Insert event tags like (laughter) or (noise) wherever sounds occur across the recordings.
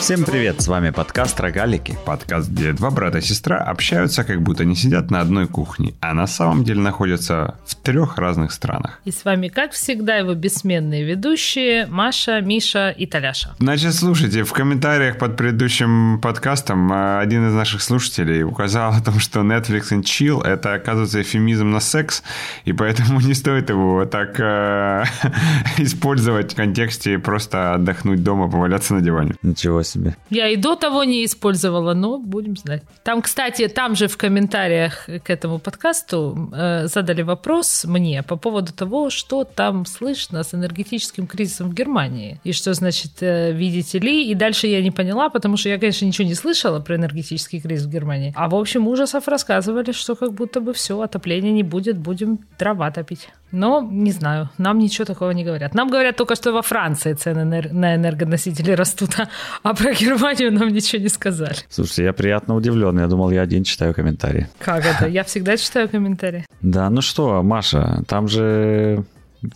Всем привет, с вами подкаст «Рогалики». Подкаст, где два брата и сестра общаются, как будто они сидят на одной кухне, а на самом деле находятся в трех разных странах. И с вами, как всегда, его бессменные ведущие Маша, Миша и Таляша. Значит, слушайте, в комментариях под предыдущим подкастом э, один из наших слушателей указал о том, что Netflix and Chill — это, оказывается, эфемизм на секс, и поэтому (laughs) не стоит его так э, (laughs) использовать в контексте просто отдохнуть дома, поваляться на диване. Ничего себе себе. Я и до того не использовала, но будем знать. Там, кстати, там же в комментариях к этому подкасту э, задали вопрос мне по поводу того, что там слышно с энергетическим кризисом в Германии. И что значит, э, видите ли? И дальше я не поняла, потому что я, конечно, ничего не слышала про энергетический кризис в Германии. А в общем ужасов рассказывали, что как будто бы все, отопления не будет, будем дрова топить. Но не знаю, нам ничего такого не говорят. Нам говорят только, что во Франции цены на энергоносители растут, а про Германию нам ничего не сказали. Слушайте, я приятно удивлен. Я думал, я один читаю комментарии. Как это? Я всегда читаю комментарии. Да, ну что, Маша, там же,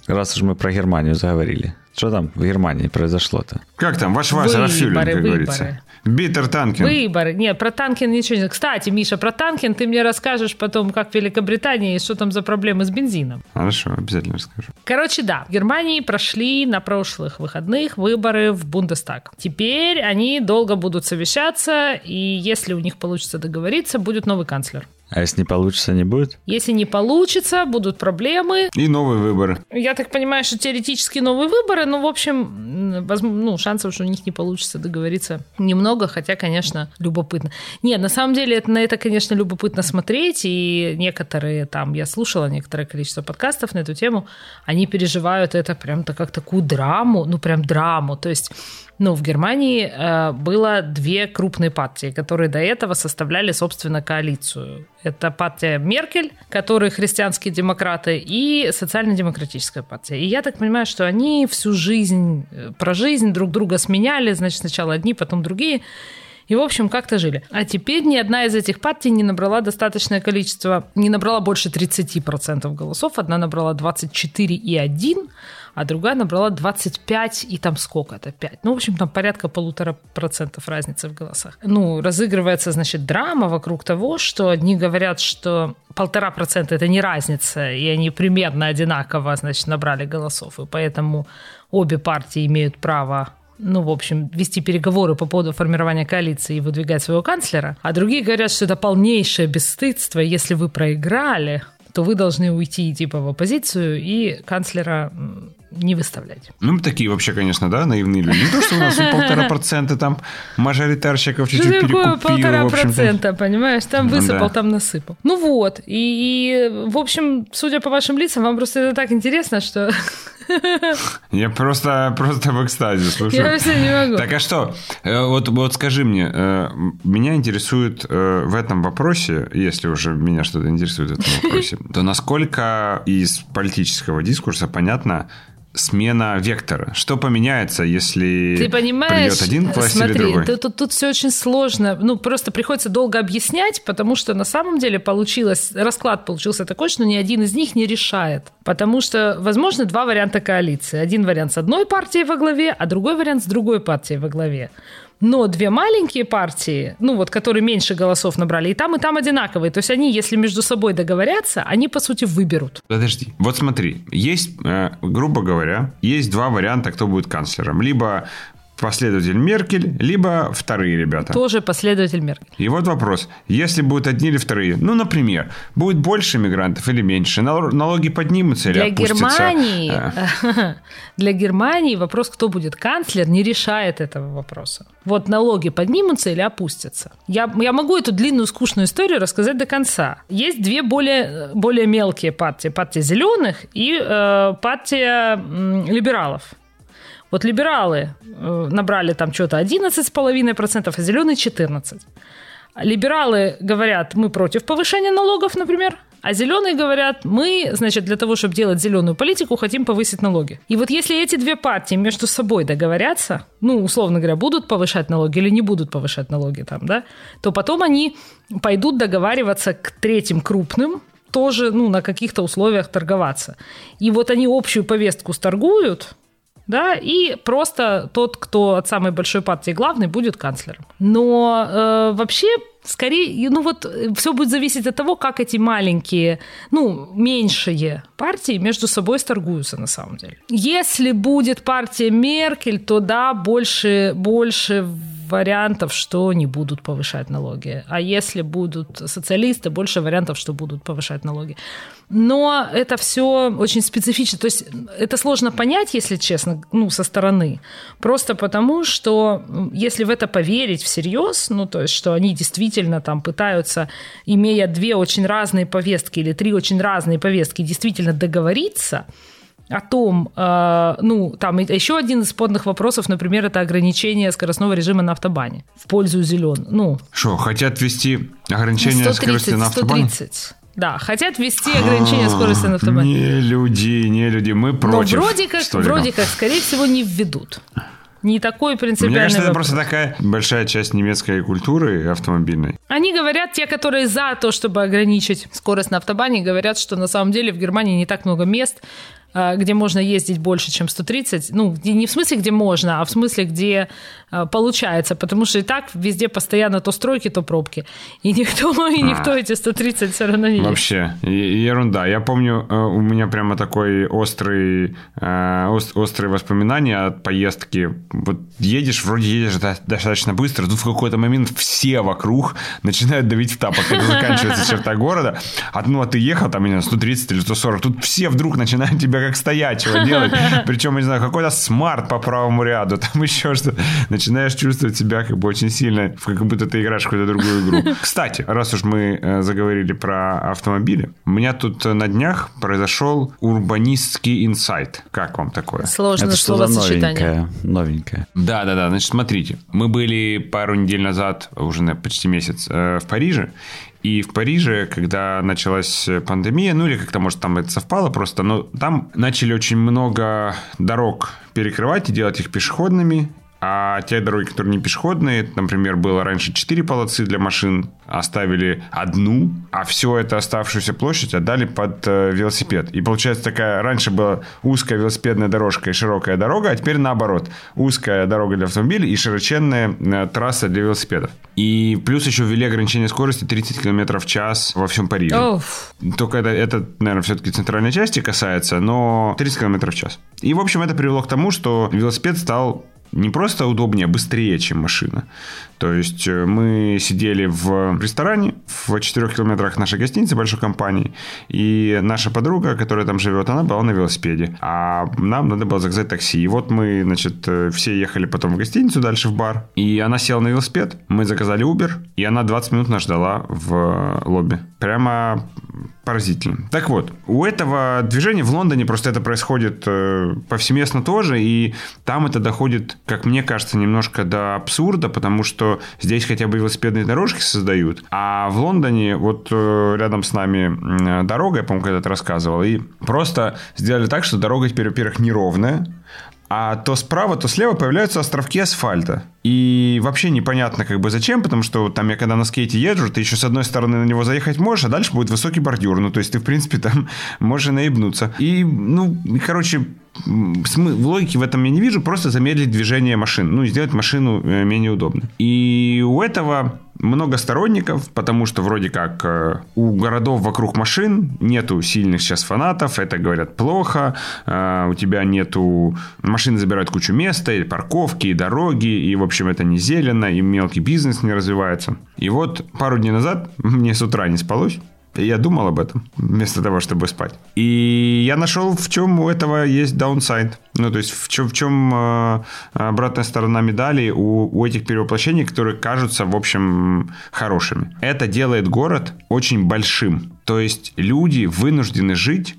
раз уж мы про Германию заговорили, что там в Германии произошло-то? Как там? Ваш Вася Рафюлин, как выборы. говорится. Битер Танкин. Выборы. Нет, про Танкин ничего не... Кстати, Миша, про Танкин ты мне расскажешь потом, как в Великобритании, что там за проблемы с бензином. Хорошо, обязательно расскажу. Короче, да, в Германии прошли на прошлых выходных выборы в Бундестаг. Теперь они долго будут совещаться, и если у них получится договориться, будет новый канцлер. А если не получится, не будет? Если не получится, будут проблемы. И новые выборы. Я так понимаю, что теоретически новые выборы, но, в общем, ну, шансов, что у них не получится договориться немного, хотя, конечно, любопытно. Нет, на самом деле, это, на это, конечно, любопытно смотреть, и некоторые там, я слушала некоторое количество подкастов на эту тему, они переживают это прям-то как такую драму, ну, прям драму, то есть ну, в Германии э, было две крупные партии, которые до этого составляли, собственно, коалицию. Это партия Меркель, которые христианские демократы, и социально-демократическая партия. И я так понимаю, что они всю жизнь, э, про жизнь друг друга сменяли, значит, сначала одни, потом другие. И, в общем, как-то жили. А теперь ни одна из этих партий не набрала достаточное количество, не набрала больше 30% голосов. Одна набрала 24,1%, а другая набрала 25 и там сколько это, 5. Ну, в общем, там порядка полутора процентов разницы в голосах. Ну, разыгрывается, значит, драма вокруг того, что одни говорят, что полтора процента это не разница, и они примерно одинаково, значит, набрали голосов, и поэтому обе партии имеют право ну, в общем, вести переговоры по поводу формирования коалиции и выдвигать своего канцлера, а другие говорят, что это полнейшее бесстыдство, если вы проиграли, то вы должны уйти типа в оппозицию и канцлера не выставлять. Ну, мы такие вообще, конечно, да, наивные люди. Не то, что у нас (laughs) полтора процента там мажоритарщиков чуть-чуть ну, перекупил. полтора процента, понимаешь? Там ну высыпал, там насыпал. Ну вот, и, в общем, судя по вашим лицам, вам просто это так интересно, что... (laughs) Я просто, просто в экстазе, слушай. Я вообще не могу. Так а что? Э, вот, вот скажи мне, э, меня интересует э, в этом вопросе, если уже меня что-то интересует в этом вопросе, (laughs) то насколько из политического дискурса понятно, смена вектора. Что поменяется, если Ты понимаешь, придет один к власти смотри, или другой? Тут, тут, тут все очень сложно. Ну, просто приходится долго объяснять, потому что на самом деле получилось, расклад получился такой, что ни один из них не решает. Потому что, возможно, два варианта коалиции. Один вариант с одной партией во главе, а другой вариант с другой партией во главе. Но две маленькие партии, ну вот, которые меньше голосов набрали, и там, и там одинаковые. То есть они, если между собой договорятся, они, по сути, выберут. Подожди. Вот смотри, есть, э, грубо говоря, есть два варианта, кто будет канцлером. Либо последователь Меркель, либо вторые ребята. Тоже последователь Меркель. И вот вопрос. Если будут одни или вторые, ну, например, будет больше мигрантов или меньше, налоги поднимутся или для опустятся? Германии, а. (laughs) Для Германии вопрос, кто будет канцлер, не решает этого вопроса. Вот налоги поднимутся или опустятся. Я, я могу эту длинную скучную историю рассказать до конца. Есть две более, более мелкие партии. Партия зеленых и э, партия э, либералов. Вот либералы э, набрали там что-то 11,5%, а зеленые 14%. Либералы говорят, мы против повышения налогов, например, а зеленые говорят, мы, значит, для того, чтобы делать зеленую политику, хотим повысить налоги. И вот если эти две партии между собой договорятся, ну, условно говоря, будут повышать налоги или не будут повышать налоги там, да, то потом они пойдут договариваться к третьим крупным, тоже, ну, на каких-то условиях торговаться. И вот они общую повестку сторгуют, да, и просто тот, кто от самой большой партии главный, будет канцлером. Но э, вообще Скорее, ну вот все будет зависеть от того, как эти маленькие, ну, меньшие партии между собой сторгуются на самом деле. Если будет партия Меркель, то да, больше, больше вариантов, что не будут повышать налоги. А если будут социалисты, больше вариантов, что будут повышать налоги. Но это все очень специфично. То есть это сложно понять, если честно, ну, со стороны. Просто потому, что если в это поверить всерьез, ну, то есть, что они действительно там пытаются, имея две очень разные повестки или три очень разные повестки, действительно договориться, о том, э, ну, там еще один из спорных вопросов, например, это ограничение скоростного режима на автобане в пользу зеленых. Ну, что, хотят ввести ограничение 130, скорости на автобане? 130. Да, хотят ввести ограничение скорости на автобане. Не люди, не люди, мы против. Но вроде как, вроде как, скорее всего, не введут. Не такой принципиальный Мне кажется, вопрос. это просто такая большая часть немецкой культуры автомобильной. Они говорят, те, которые за то, чтобы ограничить скорость на автобане, говорят, что на самом деле в Германии не так много мест, а, где можно ездить больше, чем 130. Ну, не в смысле, где можно, а в смысле, где получается. Потому что и так везде постоянно то стройки, то пробки. И никто, (laughs) и никто а. эти 130 все равно не Вообще, ерунда. Я помню, э, у меня прямо такой острый, э, острые воспоминания от поездки. Вот едешь, вроде едешь достаточно быстро, тут в какой-то момент все вокруг начинают давить в тапок. Это заканчивается черта города. А, ну, а ты ехал, там, не знаю, 130 или 140, тут все вдруг начинают тебя как стоячего делать. (laughs) Причем, не знаю, какой-то смарт по правому ряду, там еще что-то. Начинаешь чувствовать себя как бы очень сильно, как будто ты играешь в какую-то другую игру. (laughs) Кстати, раз уж мы э, заговорили про автомобили, у меня тут на днях произошел урбанистский инсайт. Как вам такое? Сложное Это словосочетание. Новенькое. Да, да, да. Значит, смотрите. Мы были пару недель назад, уже на почти месяц, э, в Париже, и в Париже, когда началась пандемия, ну или как-то, может, там это совпало просто, но там начали очень много дорог перекрывать и делать их пешеходными. А те дороги, которые не пешеходные, например, было раньше 4 полосы для машин, оставили одну, а всю эту оставшуюся площадь отдали под э, велосипед. И получается такая, раньше была узкая велосипедная дорожка и широкая дорога, а теперь наоборот. Наоборот, дорога для автомобилей и широченная э, трасса для велосипедов. И плюс еще ввели ограничение скорости 30 км в час во всем Париже. Oh. Только это, это, наверное, все-таки центральной части касается, но 30 км в час. И, в общем, это привело к тому, что велосипед стал не просто удобнее, а быстрее, чем машина. То есть э, мы сидели в ресторане в 4 километрах нашей гостиницы, большой компании, и наша подруга, которая там живет, она была на велосипеде, а нам надо было заказать такси. И вот мы, значит, э, все ехали потом в гостиницу, дальше в бар, и она села на велосипед, мы заказали Uber, и она 20 минут нас ждала в лобби. Прямо поразительно. Так вот, у этого движения в Лондоне просто это происходит э, повсеместно тоже, и там это доходит, как мне кажется, немножко до абсурда, потому что здесь хотя бы велосипедные дорожки создают, а в Лондоне вот э, рядом с нами дорога, я, по-моему, когда-то рассказывал, и просто сделали так, что дорога теперь, во-первых, неровная, а то справа, то слева появляются островки асфальта. И вообще непонятно как бы зачем, потому что там я когда на скейте езжу, ты еще с одной стороны на него заехать можешь, а дальше будет высокий бордюр. Ну, то есть ты, в принципе, там (laughs) можешь наебнуться. И, ну, короче, логики в этом я не вижу, просто замедлить движение машин, ну, и сделать машину э, менее удобной. И у этого много сторонников, потому что вроде как э, у городов вокруг машин нету сильных сейчас фанатов, это говорят плохо, э, у тебя нету... Машины забирают кучу места, и парковки, и дороги, и, в общем, это не зелено, и мелкий бизнес не развивается. И вот пару дней назад (laughs) мне с утра не спалось, я думал об этом, вместо того, чтобы спать. И я нашел, в чем у этого есть даунсайд. Ну, то есть, в чем, в чем э, обратная сторона медали у, у этих перевоплощений, которые кажутся, в общем, хорошими. Это делает город очень большим. То есть, люди вынуждены жить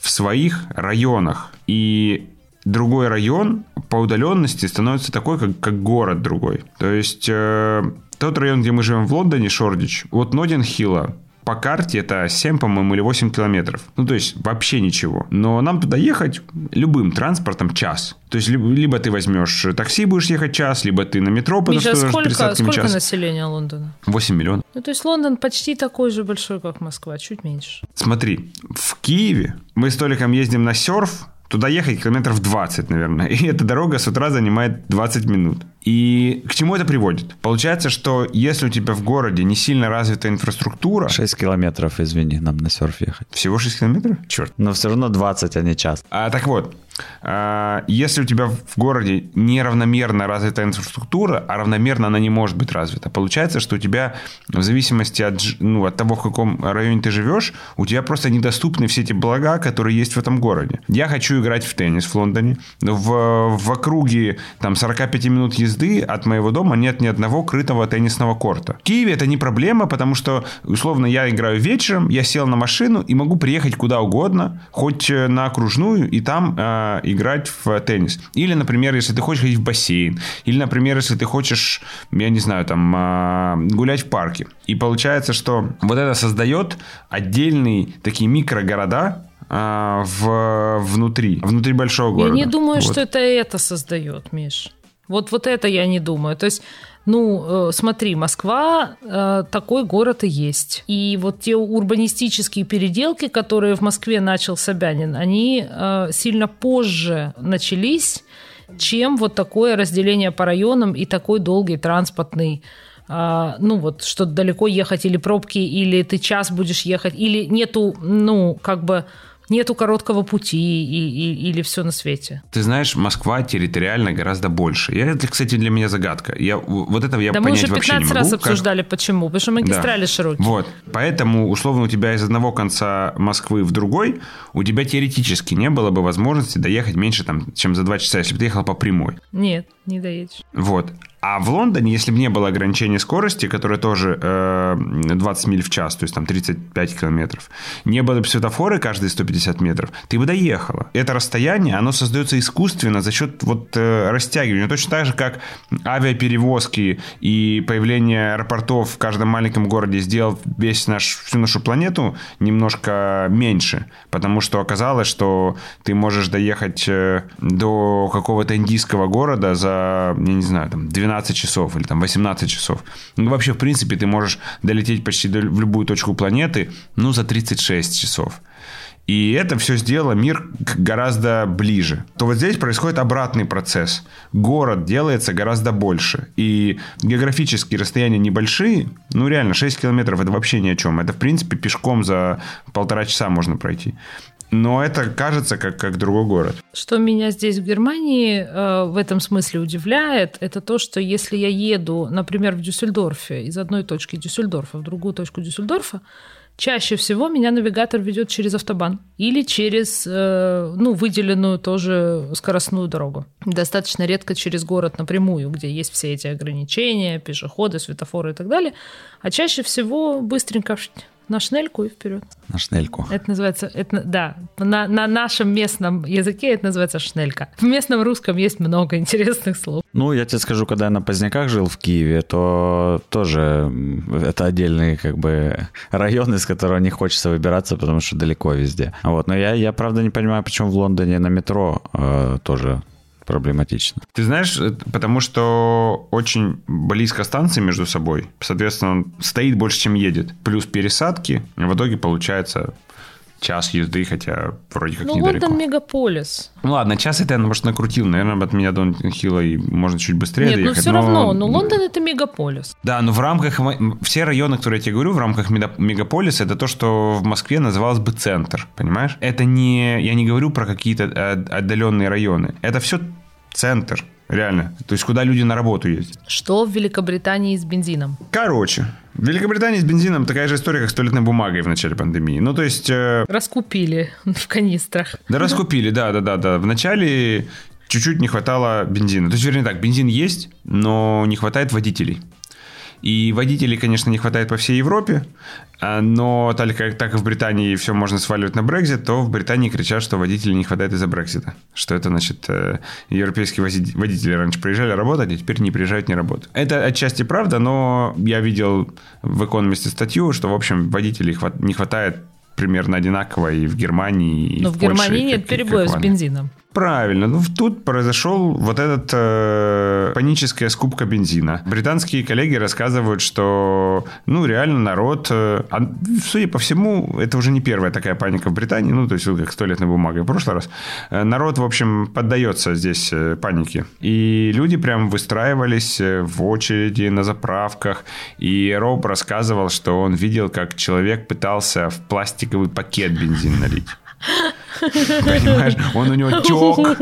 в своих районах. И другой район по удаленности становится такой, как, как город другой. То есть, э, тот район, где мы живем в Лондоне, Шордич, от Нодинхилла по карте это 7, по-моему, или 8 километров. Ну, то есть вообще ничего. Но нам туда ехать любым транспортом час. То есть либо ты возьмешь такси, будешь ехать час, либо ты на метро Миша, сколько, сколько час. населения Лондона? 8 миллионов. Ну, то есть Лондон почти такой же большой, как Москва, чуть меньше. Смотри, в Киеве мы с Толиком ездим на серф туда ехать километров 20, наверное. (laughs) И эта дорога с утра занимает 20 минут. И к чему это приводит? Получается, что если у тебя в городе не сильно развита инфраструктура... 6 километров, извини, нам на серф ехать. Всего 6 километров? Черт. Но все равно 20, а не час. А, так вот, если у тебя в городе неравномерно развита инфраструктура, а равномерно она не может быть развита, получается, что у тебя в зависимости от, ну, от того, в каком районе ты живешь, у тебя просто недоступны все эти блага, которые есть в этом городе. Я хочу играть в теннис в Лондоне, в, в округе там 45 минут езды от моего дома нет ни одного крытого теннисного корта. В Киеве это не проблема, потому что, условно, я играю вечером, я сел на машину и могу приехать куда угодно, хоть э, на окружную, и там играть в теннис. Или, например, если ты хочешь ходить в бассейн. Или, например, если ты хочешь, я не знаю, там, а, гулять в парке. И получается, что вот это создает отдельные такие микрогорода, а, в, внутри, внутри большого города. Я не думаю, вот. что это это создает, Миш. Вот, вот это я не думаю. То есть ну, э, смотри, Москва э, такой город и есть. И вот те урбанистические переделки, которые в Москве начал Собянин, они э, сильно позже начались, чем вот такое разделение по районам и такой долгий транспортный ну вот, что далеко ехать или пробки, или ты час будешь ехать, или нету, ну, как бы нету короткого пути и, и, или все на свете. Ты знаешь, Москва территориально гораздо больше. Я, это, кстати, для меня загадка. Я, вот этого я да понять мы уже 15 вообще не могу. раз обсуждали, как... почему. Потому что магистрали да. широкие. Вот. Поэтому, условно, у тебя из одного конца Москвы в другой, у тебя теоретически не было бы возможности доехать меньше, там, чем за 2 часа, если бы ты ехал по прямой. Нет, не доедешь. Вот. А в Лондоне, если бы не было ограничения скорости, которое тоже э, 20 миль в час, то есть там 35 километров, не было бы светофоры каждые 150 метров, ты бы доехала. Это расстояние, оно создается искусственно за счет вот э, растягивания. Точно так же, как авиаперевозки и появление аэропортов в каждом маленьком городе сделал весь наш, всю нашу планету немножко меньше, потому что оказалось, что ты можешь доехать э, до какого-то индийского города за, я не знаю, там 12 12 часов или там 18 часов. Ну, вообще, в принципе, ты можешь долететь почти до, в любую точку планеты, ну, за 36 часов. И это все сделало мир гораздо ближе. То вот здесь происходит обратный процесс. Город делается гораздо больше. И географические расстояния небольшие. Ну, реально, 6 километров – это вообще ни о чем. Это, в принципе, пешком за полтора часа можно пройти но это кажется как, как другой город. Что меня здесь в Германии э, в этом смысле удивляет, это то, что если я еду, например, в Дюссельдорфе, из одной точки Дюссельдорфа в другую точку Дюссельдорфа, чаще всего меня навигатор ведет через автобан или через э, ну, выделенную тоже скоростную дорогу. Достаточно редко через город напрямую, где есть все эти ограничения, пешеходы, светофоры и так далее. А чаще всего быстренько на шнельку и вперед. На шнельку. Это называется, это, да, на, на нашем местном языке это называется шнелька. В местном русском есть много (laughs) интересных слов. Ну, я тебе скажу, когда я на Поздняках жил в Киеве, то тоже это отдельный как бы район, из которого не хочется выбираться, потому что далеко везде. Вот, но я, я правда не понимаю, почему в Лондоне на метро э, тоже проблематично. Ты знаешь, потому что очень близко станции между собой. Соответственно, он стоит больше, чем едет. Плюс пересадки. В итоге получается час езды, хотя вроде как ну, недалеко. Лондон мегаполис. Ну ладно, час это я, может, накрутил. Наверное, от меня до Хилла и можно чуть быстрее Нет, доехать. ну все но... равно, но Лондон это мегаполис. Да, но в рамках... Все районы, которые я тебе говорю, в рамках мегаполиса, это то, что в Москве называлось бы центр, понимаешь? Это не... Я не говорю про какие-то отдаленные районы. Это все центр. Реально. То есть, куда люди на работу ездят. Что в Великобритании с бензином? Короче, в Великобритании с бензином такая же история, как с туалетной бумагой в начале пандемии. Ну, то есть... Э... Раскупили (laughs) в канистрах. Да, раскупили, да, да, да, да. В начале чуть-чуть не хватало бензина. То есть, вернее так, бензин есть, но не хватает водителей. И водителей, конечно, не хватает по всей Европе, а, но так как, так как в Британии все можно сваливать на Брекзит, то в Британии кричат, что водителей не хватает из-за Брексита. Что это, значит, э, европейские водители раньше приезжали работать, а теперь не приезжают, не работают. Это отчасти правда, но я видел в «Экономисте» статью, что, в общем, водителей не хватает примерно одинаково и в Германии, и Но в, в Польше, Германии нет как, перебоев как с бензином. Правильно. Ну, тут произошел вот этот э, паническая скупка бензина. Британские коллеги рассказывают, что, ну, реально народ... Э, а, судя по всему, это уже не первая такая паника в Британии, ну, то есть, как с туалетной бумагой в прошлый раз. Э, народ, в общем, поддается здесь э, панике. И люди прям выстраивались э, в очереди на заправках. И Роб рассказывал, что он видел, как человек пытался в пластиковый пакет бензин налить. (laughs) Понимаешь? Он у него тек.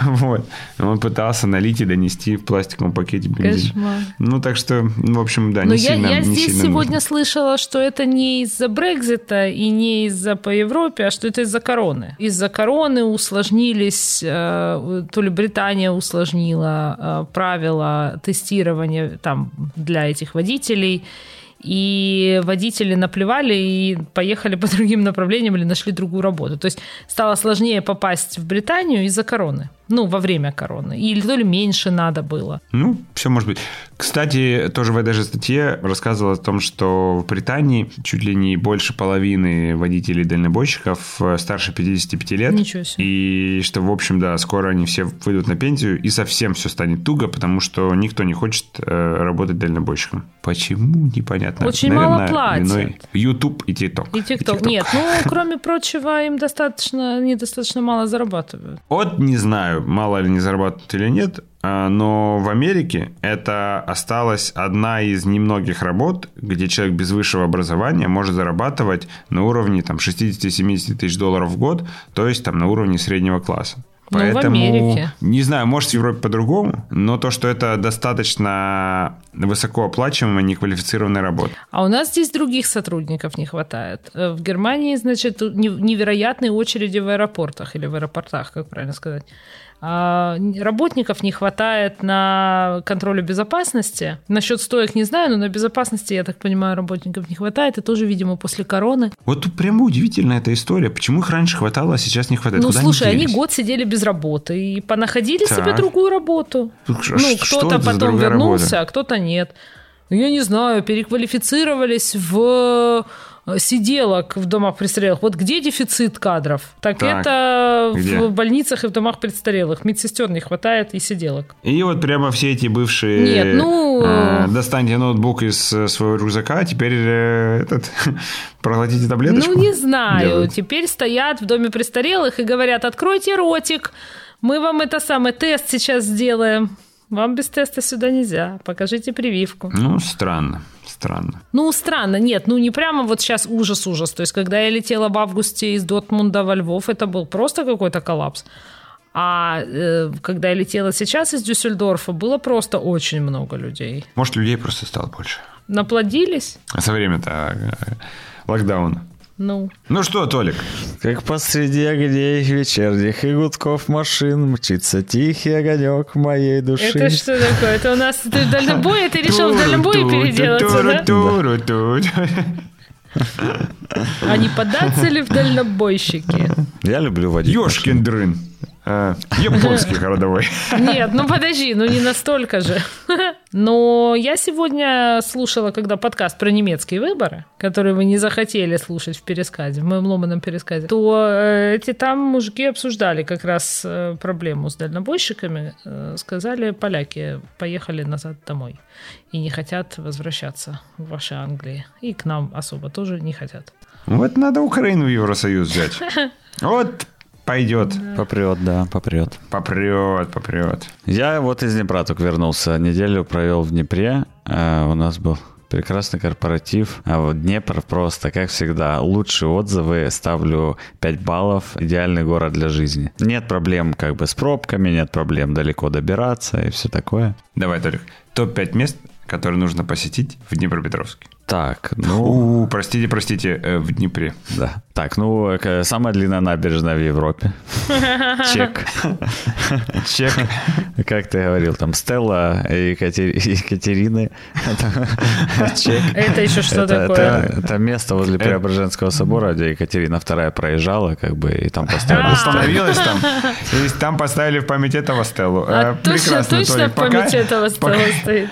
(laughs) Вот. Он пытался налить и донести в пластиковом пакете бензин. Кошмар. Ну, так что, в общем, да, Но не я, сильно я не здесь сильно сегодня нужно. слышала, что это не из-за Брекзита и не из-за по Европе, а что это из-за короны. Из-за короны усложнились, э, то ли Британия усложнила э, правила тестирования там для этих водителей, и водители наплевали и поехали (laughs) по другим направлениям или нашли другую работу. То есть стало сложнее попасть в Британию из-за короны. Ну, во время короны. Или то ли меньше надо было. Ну, все может быть. Кстати, тоже в этой же статье рассказывал о том, что в Британии чуть ли не больше половины водителей-дальнобойщиков э, старше 55 лет. Ничего себе. И что, в общем, да, скоро они все выйдут на пенсию, и совсем все станет туго, потому что никто не хочет э, работать дальнобойщиком. Почему? Непонятно. Очень мало платят. YouTube и TikTok. И ТикТок. Нет, ну, (laughs) кроме прочего, им достаточно, они достаточно мало зарабатывают. Вот не знаю, мало ли не зарабатывают или нет, а, но в Америке это осталась одна из немногих работ, где человек без высшего образования может зарабатывать на уровне там, 60-70 тысяч долларов в год, то есть там на уровне среднего класса. Ну, в Поэтому, Америке. не знаю, может, в Европе по-другому, но то, что это достаточно высокооплачиваемая, неквалифицированная работа. А у нас здесь других сотрудников не хватает. Э, В Германии, значит, невероятные очереди в аэропортах или в аэропортах, как правильно сказать. А Работников не хватает на контроле безопасности. Насчет стоек не знаю, но на безопасности, я так понимаю, работников не хватает. И тоже, видимо, после короны. Вот тут прямо удивительная эта история. Почему их раньше хватало, а сейчас не хватает? Ну, Куда слушай, они делись? год сидели без работы и понаходили Так. себе другую работу. Ну, ш- Ну, что кто-то потом вернулся, работа? а кто-то нет. Ну, Я не знаю, переквалифицировались в сиделок в домах престарелых. Вот где дефицит кадров? Так, Так, это где? в больницах и в домах престарелых. Медсестер не хватает и сиделок. И вот прямо все эти бывшие... Нет, ну- э, достаньте ноутбук из э, своего рюкзака, теперь э, этот... (laughs) проглотите таблеточку. Ну, не знаю. делают. Теперь стоят в доме престарелых и говорят, откройте ротик, мы вам это самый тест сейчас сделаем. Вам без теста сюда нельзя. Покажите прививку. Ну, странно, странно. Ну, странно, нет, ну не прямо вот сейчас ужас-ужас. То есть, когда я летела в августе из Дортмунда во Львов, это был просто какой-то коллапс. А э, когда я летела сейчас из Дюссельдорфа, было просто очень много людей. Может, людей просто стало больше. Наплодились? А со времени-то э, локдауна. Ну, Ну что, Толик, Как посреди огней вечерних и гудков машин Мчится тихий огонек моей души. это что такое? Это у нас ты в дальнобое, ты решил в дальнобое переделаться, да? (laughs) А не податься ли в дальнобойщики? Я люблю водить. Ёшкин дрын. Э, Японский городовой. Нет, ну подожди, ну не настолько же. Но я сегодня слушала, когда подкаст про немецкие выборы, который вы не захотели слушать в пересказе, в моем ломаном пересказе, то э, эти там мужики обсуждали как раз э, проблему с дальнобойщиками. Э, Сказали, поляки поехали назад домой и не хотят возвращаться в ваши Англии. И к нам особо тоже не хотят. Вот надо Украину в Евросоюз взять. (laughs) Вот пойдет. Попрет, да, попрет. Попрет, попрет. Я вот из Днепра только вернулся. Неделю провел в Днепре. А, У нас был прекрасный корпоратив. А вот Днепр просто, как всегда, лучшие отзывы. Ставлю 5 баллов. Идеальный город для жизни. Нет проблем как бы с пробками, нет проблем далеко добираться и все такое. Давай, Толик. Топ-5 мест, которые нужно посетить в Днепропетровске. Так, ну... У, простите, простите, э, в Днепре. Да. Так, ну, э, самая длинная набережная в Европе. (laughs) Чек. Чек. Как ты говорил, там Стелла и Екатери- Екатерины. Это (laughs) Чек. Это еще что такое? это- место возле Преображенского собора, где Екатерина II проезжала, как бы, и там поставили А. Остановилась там. И там поставили в память этого Стеллу. А Э, точно, прекрасно, точно в памяти Пока- этого (laughs) пока- стоит.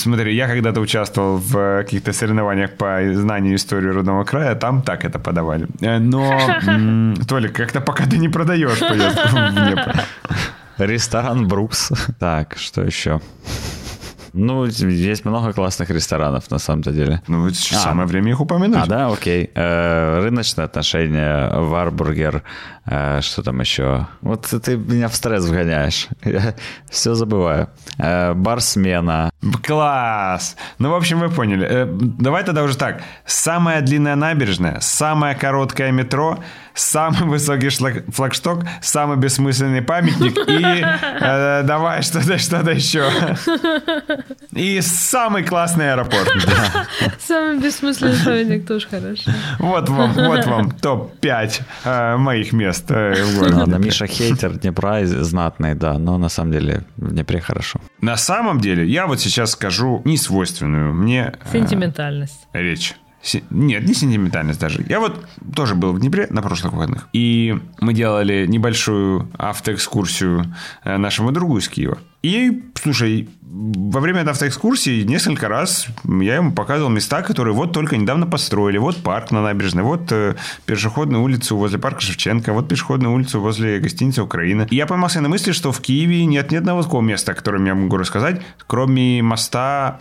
Смотри, я когда-то участвовал в в каких-то соревнованиях по знанию истории родного края, там так это подавали. Э, но, (laughs) Толик, как-то пока ты не продаешь поездку в Днепр. Ресторан Брукс. Так, что еще? Ну, есть много классных ресторанов, на самом-то деле. Ну, а, самое время их упомянуть. А, да, окей. Э, рыночные отношения, Варбургер, э, что там еще? Вот ты меня в стресс вгоняешь. Я все забываю. Э, барсмена. Класс! Ну, в общем, вы поняли. Э, давай тогда уже так. Самая длинная набережная, самое короткое метро — самый высокий флагшток, самый бессмысленный памятник и э, давай что-то что-то еще. И самый классный аэропорт. (laughs) Самый бессмысленный памятник тоже хорошо. Вот вам, вот вам топ-5 э, моих мест э, в городе. Ладно, Миша хейтер Днепра знатный, да, но на самом деле в Днепре хорошо. На самом деле, я вот сейчас скажу несвойственную мне... Сентиментальность. Речь. Нет, не сентиментальность даже. Я вот тоже был в Днепре на прошлых выходных. И мы делали небольшую автоэкскурсию э, нашему другу из Киева. И, слушай, во время автоэкскурсии несколько раз я ему показывал места, которые вот только недавно построили. Вот парк на набережной, вот э, пешеходную улицу возле парка Шевченко, вот пешеходную улицу возле гостиницы Украина. И я поймался на мысли, что в Киеве нет ни одного такого места, о котором я могу рассказать, кроме моста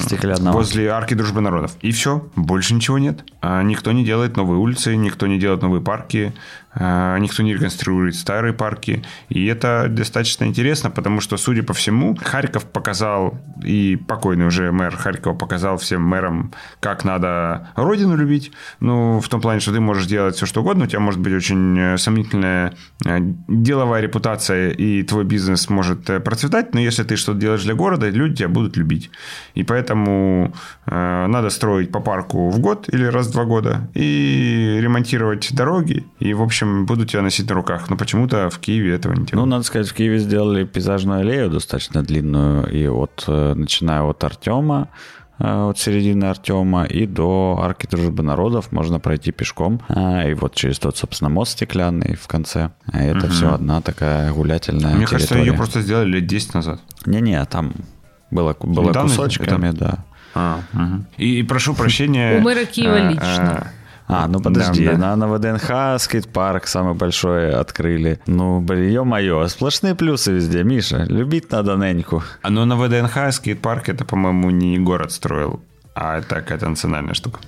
Стеклянного. возле арки Дружбы Народов. И все, больше ничего нет. А никто не делает новые улицы, никто не делает новые парки, никто не реконструирует старые парки. И это достаточно интересно, потому что, судя по всему, Харьков показал, и покойный уже мэр Харькова показал всем мэрам, как надо родину любить. Ну, в том плане, что ты можешь делать все, что угодно, у тебя может быть очень э, сомнительная э, деловая репутация, и твой бизнес может э, процветать, но если ты что-то делаешь для города, люди тебя будут любить. И поэтому э, надо строить по парку в год или раз в два года, и ремонтировать дороги, и, в общем, общем, буду тебя носить на руках. Но почему-то в Киеве этого не делают. Ну, надо сказать, в Киеве сделали пейзажную аллею достаточно длинную. И вот, э, начиная от Артема, э, от середины Артема и до арки дружбы народов можно пройти пешком. А, и вот через тот, собственно, мост стеклянный в конце. А это угу. все одна такая гулятельная Мне территория. кажется, ее просто сделали лет 10 назад. Не-не, там было, было кусочками, это... да. А, угу. и, и прошу прощения. У мэра Киева а, лично. А, ну подожди, да, да. На, на ВДНХ скейт-парк самый большой открыли. Ну, блин, ё-моё, сплошные плюсы везде, Миша. Любить надо неньку. А ну на ВДНХ скейт-парк это, по-моему, не город строил, а это какая-то национальная штука.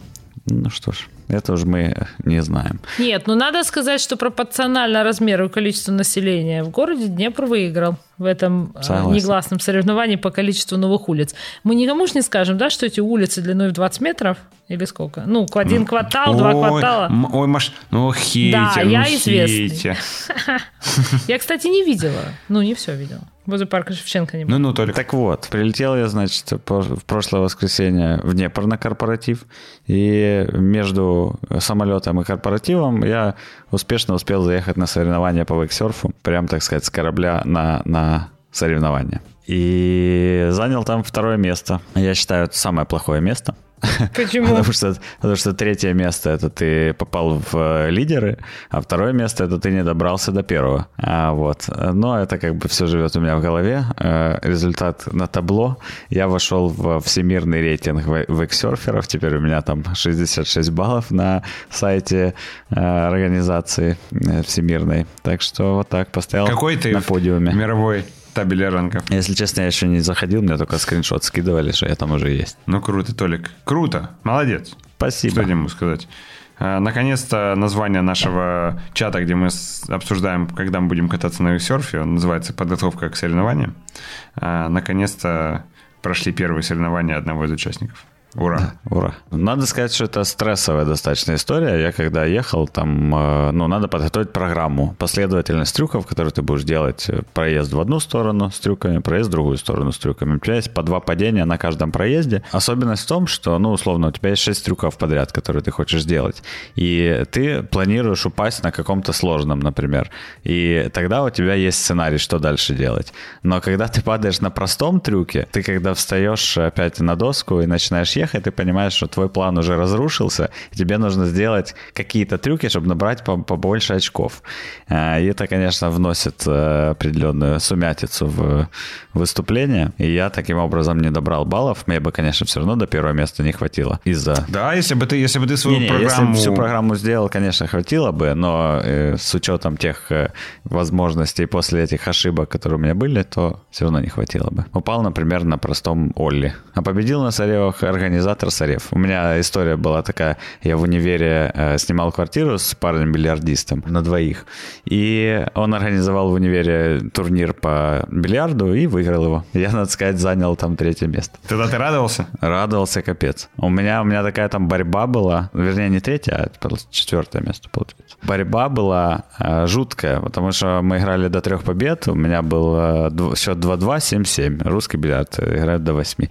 Ну что ж, это уже мы не знаем. Нет, ну надо сказать, что пропорционально размеру и количеству населения в городе Днепр выиграл в этом э, Согласен. негласном соревновании по количеству новых улиц. Мы никому же не скажем, да, что эти улицы длиной в 20 метров или сколько? Ну, один квартал, ой, два квартала. Ой, Маш, ну хейте, Да, ну, я известный. (laughs) Я, кстати, не видела. Ну, не все видела. Возле парка Шевченко не было. Ну, ну, только. Так вот, прилетел я, значит, в прошлое воскресенье в Днепр на корпоратив, и между самолетом и корпоративом я успешно успел заехать на соревнования по вейксерфу, прям, так сказать, с корабля на, на соревнования. И занял там второе место. Я считаю, это самое плохое место. Почему? Потому что, потому что третье место это ты попал в э, лидеры, а второе место это ты не добрался до первого. А, вот. Но это как бы все живет у меня в голове. Э, результат на табло. Я вошел в всемирный рейтинг вейксерферов. Теперь у меня там 66 баллов на сайте э, организации всемирной. Так что вот так постоял Какой ты на подиуме. мировой табеля рангов. Если честно, я еще не заходил, мне только скриншот скидывали, что я там уже есть. Ну, круто, Толик. Круто. Молодец. Спасибо. Что я могу сказать? А, наконец-то название нашего чата, где мы обсуждаем, когда мы будем кататься на серфе, он называется «Подготовка к соревнованиям». А, наконец-то прошли первые соревнования одного из участников. Ура. Да, ура. Надо сказать, что это стрессовая достаточно история. Я когда ехал, там, э, ну, надо подготовить программу, последовательность трюков, которые ты будешь делать. Проезд в одну сторону с трюками, проезд в другую сторону с трюками. У тебя есть по два падения на каждом проезде. Особенность в том, что, ну, условно, у тебя есть шесть трюков подряд, которые ты хочешь сделать. И ты планируешь упасть на каком-то сложном, например. И тогда у тебя есть сценарий, что дальше делать. Но когда ты падаешь на простом трюке, ты когда встаешь опять на доску и начинаешь ехать, уехать, ты понимаешь, что твой план уже разрушился, и тебе нужно сделать какие-то трюки, чтобы набрать побольше очков. А, и это, конечно, вносит э, определенную сумятицу в выступление. И я таким образом не добрал баллов. Мне бы, конечно, все равно до первого места не хватило из-за... Да, если бы ты, если бы ты свою не, не, программу... Если всю программу сделал, конечно, хватило бы, но э, с учетом тех э, возможностей после этих ошибок, которые у меня были, то все равно не хватило бы. Упал, например, на простом Олли. А победил на Саревах организатор Сарев. У меня история была такая. Я в универе э, снимал квартиру с парнем-бильярдистом на двоих. И он организовал в универе турнир по бильярду и выиграл его. Я, надо сказать, занял там третье место. Тогда ты радовался? Радовался, капец. У меня, у меня такая там борьба была. Вернее, не третье, а четвертое место, получается. Борьба была э, жуткая, потому что мы играли до трех побед. У меня был счет 2-2, 7-7. Русский бильярд играют до 8.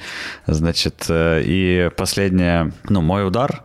Значит, э, и последнее, ну, мой удар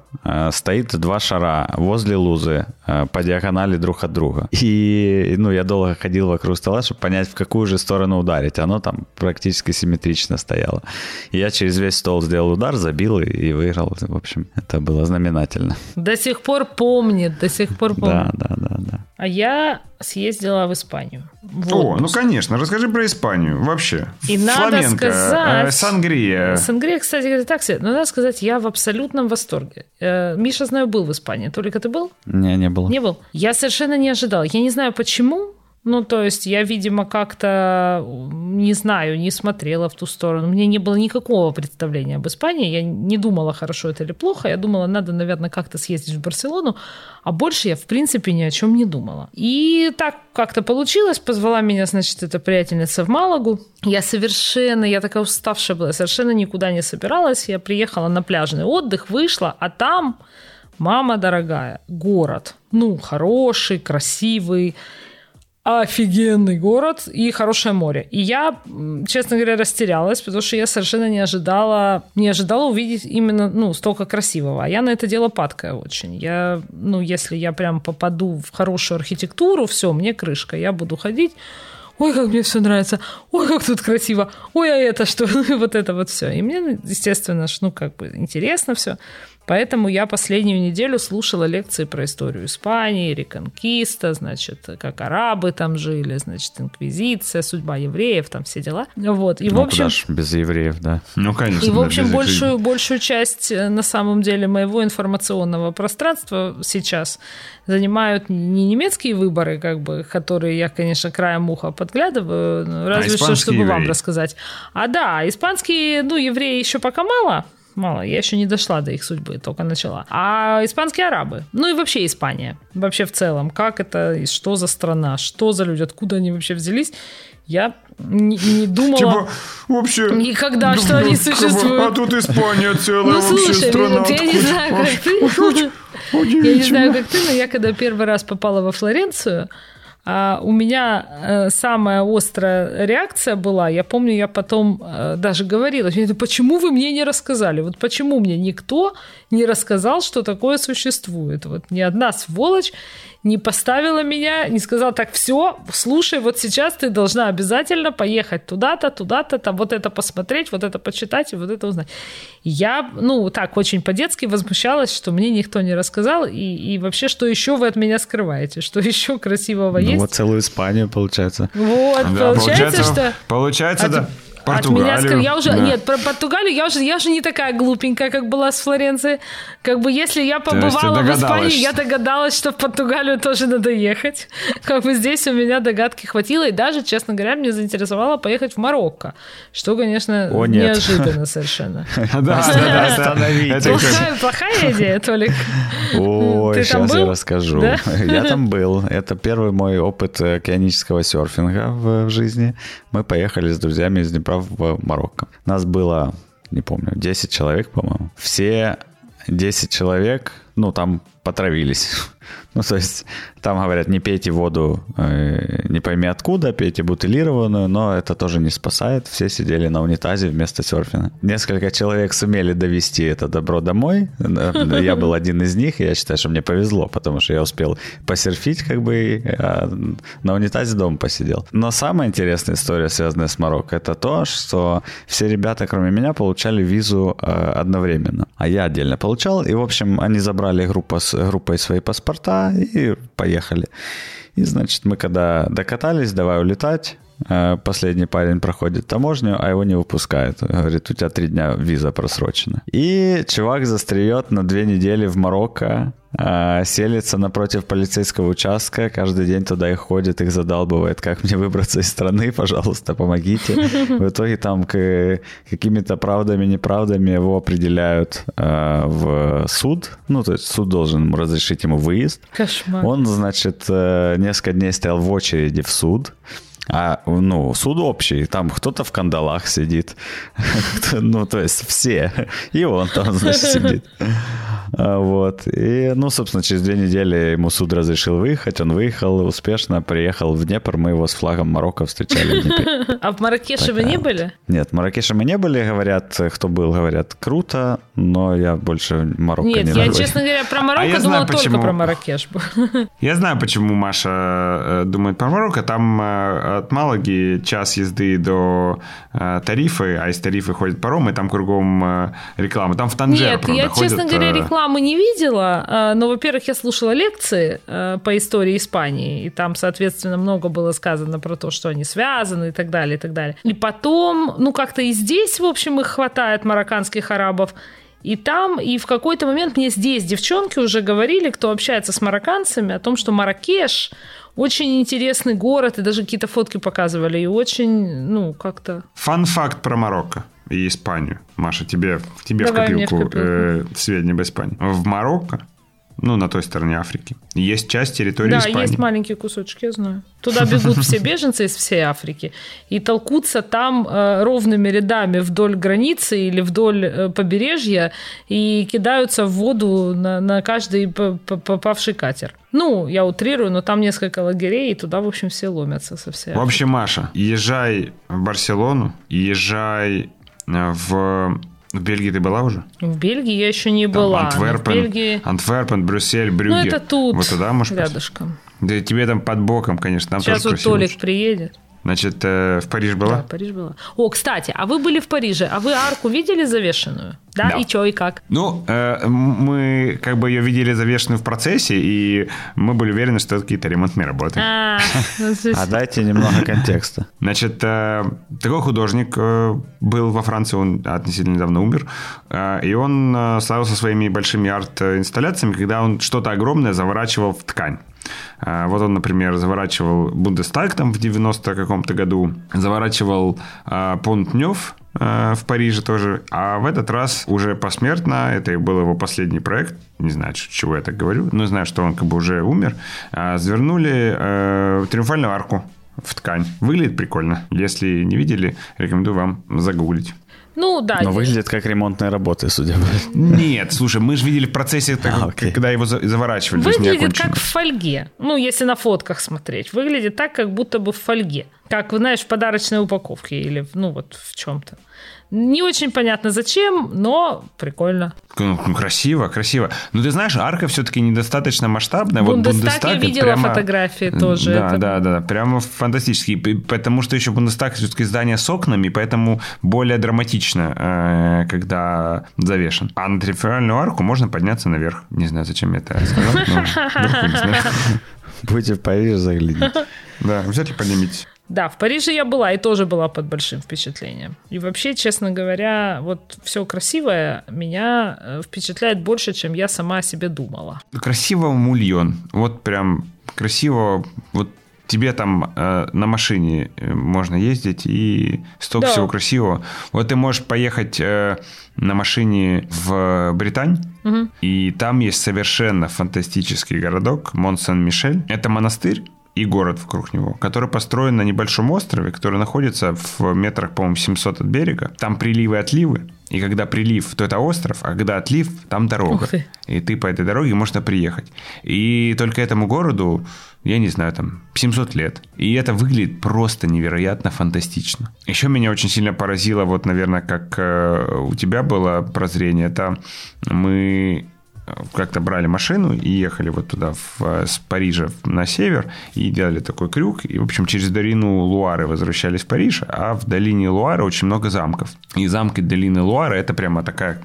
стоит два шара возле лузы э, по диагонали друг от друга. И, ну, я долго ходил вокруг стола, чтобы понять, в какую же сторону ударить. Оно там практически симметрично стояло. И я через весь стол сделал удар, забил и, и выиграл. В общем, это было знаменательно. До сих пор помнит, до сих пор помнит. Да, да, да, да. А я съездила в Испанию. В О, ну конечно, расскажи про Испанию вообще. И надо Фламенко, сказать... Э, сангрия. Сангрия, кстати, это так себе. Но надо сказать, я в абсолютном восторге. Э, Миша, знаю, был в Испании. Только ты был? Не, не был. Не был. Я совершенно не ожидал. Я не знаю, почему, ну, то есть я, видимо, как-то, не знаю, не смотрела в ту сторону. Мне не было никакого представления об Испании. Я не думала, хорошо это или плохо. Я думала, надо, наверное, как-то съездить в Барселону. А больше я, в принципе, ни о чем не думала. И так как-то получилось. Позвала меня, значит, эта приятельница в Малагу. Я совершенно, я такая уставшая была, совершенно никуда не собиралась. Я приехала на пляжный отдых, вышла, а там, мама дорогая, город. Ну, хороший, красивый офигенный город и хорошее море. И я, честно говоря, растерялась, потому что я совершенно не ожидала, не ожидала увидеть именно, ну, столько красивого. А я на это дело падкая очень. Я, ну, если я прям попаду в хорошую архитектуру, все, мне крышка. Я буду ходить ой, как мне все нравится, ой, как тут красиво, ой, а это что, и (laughs) вот это вот все. И мне, естественно, ну, как бы интересно все. Поэтому я последнюю неделю слушала лекции про историю Испании, реконкиста, значит, как арабы там жили, значит, инквизиция, судьба евреев, там все дела. Вот. И, ну, в общем, куда ж без евреев, да. Ну, конечно. И, в общем, большую, большую часть, э, на самом деле, моего информационного пространства сейчас занимают не немецкие выборы, как бы, которые я, конечно, краем уха подглядываю, ну, разве а что, чтобы евреи. вам рассказать. А да, испанские, ну, евреи еще пока мало, мало. Я еще не дошла до их судьбы, только начала. А испанские арабы. Ну и вообще Испания. Вообще в целом. Как это и что за страна? Что за люди? Откуда они вообще взялись? Я не, не думала Типа, вообще... никогда, что они существуют. А тут Испания целая Ну, вообще слушай, страна. вот я не знаю, как ты. Я не знаю, как ты, но я когда первый раз попала во Флоренцию, а у меня э, самая острая реакция была, я помню, я потом э, даже говорила, почему вы мне не рассказали? Вот почему мне никто не рассказал, что такое существует? Вот ни одна сволочь не поставила меня, не сказала, так, все, слушай, вот сейчас ты должна обязательно поехать туда-то, туда-то, там вот это посмотреть, вот это почитать и вот это узнать. Я, ну, так, очень по-детски возмущалась, что мне никто не рассказал, и, и вообще, что еще вы от меня скрываете, что еще красивого Ну, есть. Вот целую Испанию, получается. Вот, Да, получается, что... Получается, А да. Ты- От меня Португалию. скры- я уже да. нет про Португалию я уже я же не такая глупенькая как была с Флоренцией как бы если я побывала в Испании я догадалась что в Португалию тоже надо ехать (laughs) как бы здесь у меня догадки хватило и даже честно говоря мне заинтересовало поехать в Марокко что конечно О, нет. неожиданно (laughs) совершенно Да, (laughs) как- плохая идея Толик Ой, сейчас я расскажу. Я там был. Это первый мой опыт э, океанического серфинга в жизни. Мы поехали с друзьями из Днепра в Марокко. Нас было, не помню, 10 человек, по-моему. Все 10 человек, ну, там потравились. (laughs) Ну, то есть там говорят, не пейте воду, э, не пойми откуда, пейте бутылированную, но это тоже не спасает. Все сидели на унитазе вместо серфинга. Несколько человек сумели довести это добро домой. Я был один из них, и я считаю, что мне повезло, потому что я успел посерфить, как бы, а на унитазе дома посидел. Но самая интересная история, связанная с Марокко, это то, что все ребята, кроме меня, получали визу э, одновременно, а я отдельно получал. И, в общем, они забрали группу группой свои паспорта и поехали. И, значит, мы когда докатались, давай улетать, последний парень проходит таможню, а его не выпускают. Говорит, у тебя три дня виза просрочена. И чувак застреет на две недели в Марокко а, селится напротив полицейского участка, каждый день туда и ходит, их задалбывает, как мне выбраться из страны, пожалуйста, помогите. В итоге там к, какими-то правдами, неправдами его определяют э, в суд, ну, то есть суд должен разрешить ему выезд. Кошмар. Он, значит, э, несколько дней стоял в очереди в суд, а, ну, суд общий, там кто-то в кандалах сидит, (laughs) ну, то есть все, и он там, (laughs) значит, сидит. А, вот. И, ну, собственно, через две недели ему суд разрешил выехать. Он выехал успешно, приехал в Днепр. Мы его с флагом Марокко встречали в. (laughs) А в Маракеше вы не были? Нет, в Маракеше мы не были, говорят, кто был, говорят, круто, но я больше Марокко Нет, не я, разу- честно говоря, про Марокко А я думала знаю, только почему. про Маракеш. Я знаю, почему Маша э, думает про Марокко. Там э, от Малаги час езды до э, Тарифы, а из Тарифы ходит паром, и там кругом э, реклама. Там в Танжер, Нет, правда, я, ходят, честно говоря, э, рекламы не видела, э, но, во-первых, я слушала лекции э, по истории Испании, и там, соответственно, много было сказано про то, что они связаны и так далее, и так далее. И потом, ну, как-то и здесь, в общем, их хватает, марокканских арабов, и там, и в какой-то момент мне здесь девчонки уже говорили, кто общается с марокканцами, о том, что Маракеш очень интересный город, и даже какие-то фотки показывали, и очень, ну, как-то... Фан-факт про Марокко и Испанию. Маша, тебе, тебе в Давай в копилку, копилку. э, сведения об Испании. В Марокко, ну, на той стороне Африки, есть часть территории Да, Испании. есть маленький кусочек, я знаю. Туда бегут все (laughs) беженцы из всей Африки и толкутся там э, ровными рядами вдоль границы или вдоль э, побережья и кидаются в воду на, на каждый попавший катер. Ну, я утрирую, но там несколько лагерей, и туда, в общем, все ломятся со всей В Африки. общем, Маша, езжай в Барселону, езжай э, в... В Бельгии ты была уже? В Бельгии я еще не Там была. Антверпен, Бельгии... Антверпен, Брюссель, Брюгге. Ну, это тут, Вот туда можешь пойти? рядышком. Да тебе там под боком, конечно. Там Сейчас вот Толик приедет. Значит, э, в Париж была? Да, Париж была. О, кстати, а вы были в Париже, а вы арку видели завешенную? Да, Да. и чё, и как? Ну, э, мы как бы ее видели завешенную в процессе, и мы были уверены, что это какие-то ремонтные работы. А, ну, А дайте немного контекста. Значит, э, такой художник э, был во Франции, он относительно недавно умер, и он славился своими большими арт-инсталляциями, когда он что-то огромное заворачивал в ткань. Э, Вот он, например, заворачивал Бундестаг там в 90 каком-то году, заворачивал э, Понт Нёв э, в Париже тоже, а в этот раз уже посмертно, это был его последний проект, не знаю, чего я так говорю, но знаю, что он как бы уже умер, завернули триумфальную арку в ткань. Выглядит прикольно. Если не видели, рекомендую вам загуглить. Ну да, Но выглядит как ремонтные работы, судя по Нет, слушай, мы же видели в процессе, так, А, когда его за- заворачивали. выглядит как в фольге. Ну, если на фотках смотреть, выглядит так, как будто бы в фольге. Как, знаешь, в подарочной упаковке или, ну, вот в чем-то. Не очень понятно зачем, но прикольно. Ну, ну, красиво, красиво. Но ты знаешь, арка все-таки недостаточно масштабная. Вот Бундестаг, Бундестаг я видела прямо- фотографии тоже. Да, Это- да, да, прямо фантастический. Потому что еще Бундестаг все-таки здание с окнами, поэтому более драматично, э, когда завешен. А на триумфальную арку можно подняться наверх. Не знаю, зачем я это сказал. но. Будете в Париж, загляните. Да, обязательно поднимитесь. Да, в Париже я была и тоже была под большим впечатлением. И вообще, честно говоря, вот все красивое меня э, впечатляет больше, чем я сама о себе думала. Красиво мульон. Вот прям красиво. Вот тебе там э, на машине э, можно ездить и столько Да. всего красивого. Вот ты можешь поехать э, на машине в Британь, и там есть совершенно фантастический городок Мон-Сен-Мишель. Это монастырь, и город вокруг него, который построен на небольшом острове, который находится в метрах, по-моему, 700 от берега. Там приливы и отливы. И когда прилив, то это остров, а когда отлив, там дорога. ты. И ты по этой дороге можно приехать. И только этому городу, я не знаю, там 700 лет. И это выглядит просто невероятно фантастично. Еще меня очень сильно поразило, вот, наверное, как э, у тебя было прозрение, это мы как-то брали машину и ехали вот туда, в, с Парижа на север, и делали такой крюк, и, в общем, через долину Луары возвращались в Париж, а в долине Луары очень много замков. И замки долины Луары – это прямо такая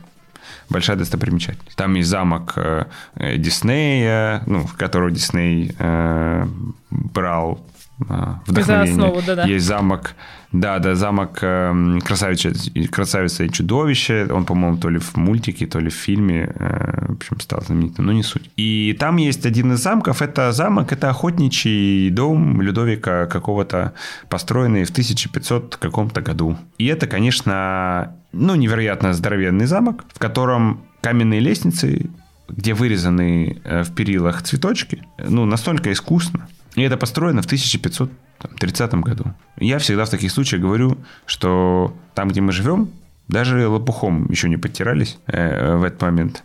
большая достопримечательность. Там есть замок э, э, Диснея, ну, в которого Дисней э, брал э, вдохновение. основу, да-да. Есть замок, да, да, замок э, красавица, красавица и чудовище. Он, по-моему, то ли в мультике, то ли в фильме, э, в общем, стал знаменитым, но не суть. И там есть один из замков. Это замок, это охотничий дом Людовика какого-то, построенный в 1500 каком-то году. И это, конечно, ну, невероятно здоровенный замок, в котором каменные лестницы, где вырезаны э, в перилах цветочки, ну, настолько искусно. И это построено в 1530 году. Я всегда в таких случаях говорю, что там, где мы живем, даже лопухом еще не подтирались э, в этот момент.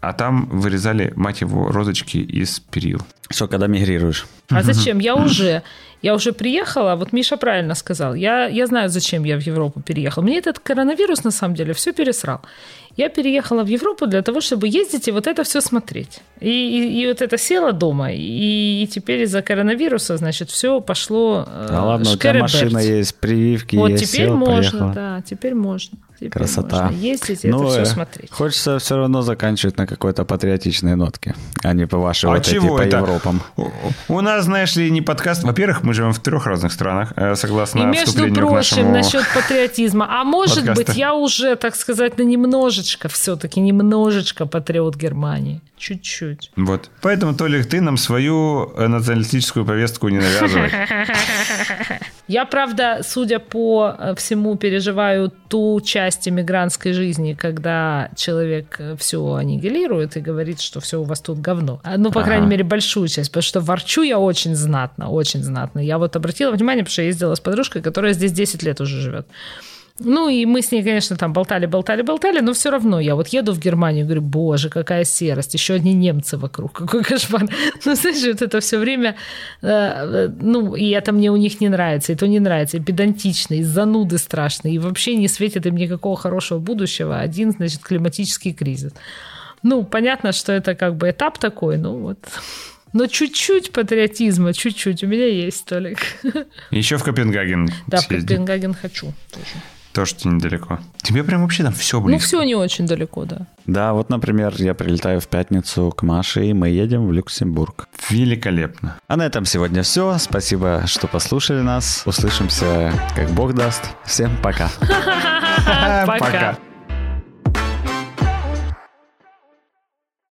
А там вырезали, мать его, розочки из перил. Что, когда мигрируешь? А (laughs) зачем? Я уже, я уже приехала, вот Миша правильно сказал, я, я знаю, зачем я в Европу переехала. Мне этот коронавирус, на самом деле, все пересрал. Я переехала в Европу для того, чтобы ездить и вот это все смотреть. И, и, и вот это села дома, и, и теперь из-за коронавируса, значит, все пошло э, Да ладно, у тебя шкереберть. машина есть, прививки Вот есть, теперь всё, можно, поехала. да, теперь можно. Теперь Красота. можно ездить и Ну, это все э, смотреть. Хочется все равно заканчивать на какой-то патриотичной нотке, а не по вашей А вот эти чего по это? Европам. У- У нас, знаешь ли, не подкаст. Во-первых, мы живем в трех разных странах, э, согласно И между вступлению к прочим, нашему... насчет патриотизма. А может подкаста. быть, я уже, так сказать, на немножечко все-таки, немножечко патриот Германии. Чуть-чуть. Вот. Поэтому, Толик, ты нам свою э, националистическую повестку не навязывай. Я, правда, судя по э, всему, переживаю ту часть иммигрантской жизни, когда человек все аннигилирует и говорит, что все у вас тут говно. А, Ну, по Ага. крайней мере, большую часть, потому что ворчу я очень знатно, очень знатно. Я вот обратила внимание, потому что я ездила с подружкой, которая здесь 10 лет уже живет. Ну, и мы с ней, конечно, там болтали, болтали, болтали, но все равно я вот еду в Германию, говорю, боже, какая серость, еще одни немцы вокруг, (laughs) какой кошмар. (laughs) Ну, знаешь, вот это все время, э, э, ну, и это мне у них не нравится, и то не нравится, и педантично, и зануды страшные, и вообще не светит им никакого хорошего будущего, один, значит, климатический кризис. Ну, понятно, что это как бы этап такой, ну вот. (laughs) Но чуть-чуть патриотизма, чуть-чуть у меня есть, Толик. Еще в Копенгаген Да, в съезди. Копенгаген хочу тоже. Тоже тебе недалеко. Тебе прям вообще там все Ну, близко. все не очень далеко, да. Да, вот, например, я прилетаю в пятницу к Маше, и мы едем в Люксембург. Великолепно. А на этом сегодня все. Спасибо, что послушали нас. Услышимся, как Бог даст. Всем. Пока. (laughs) Пока.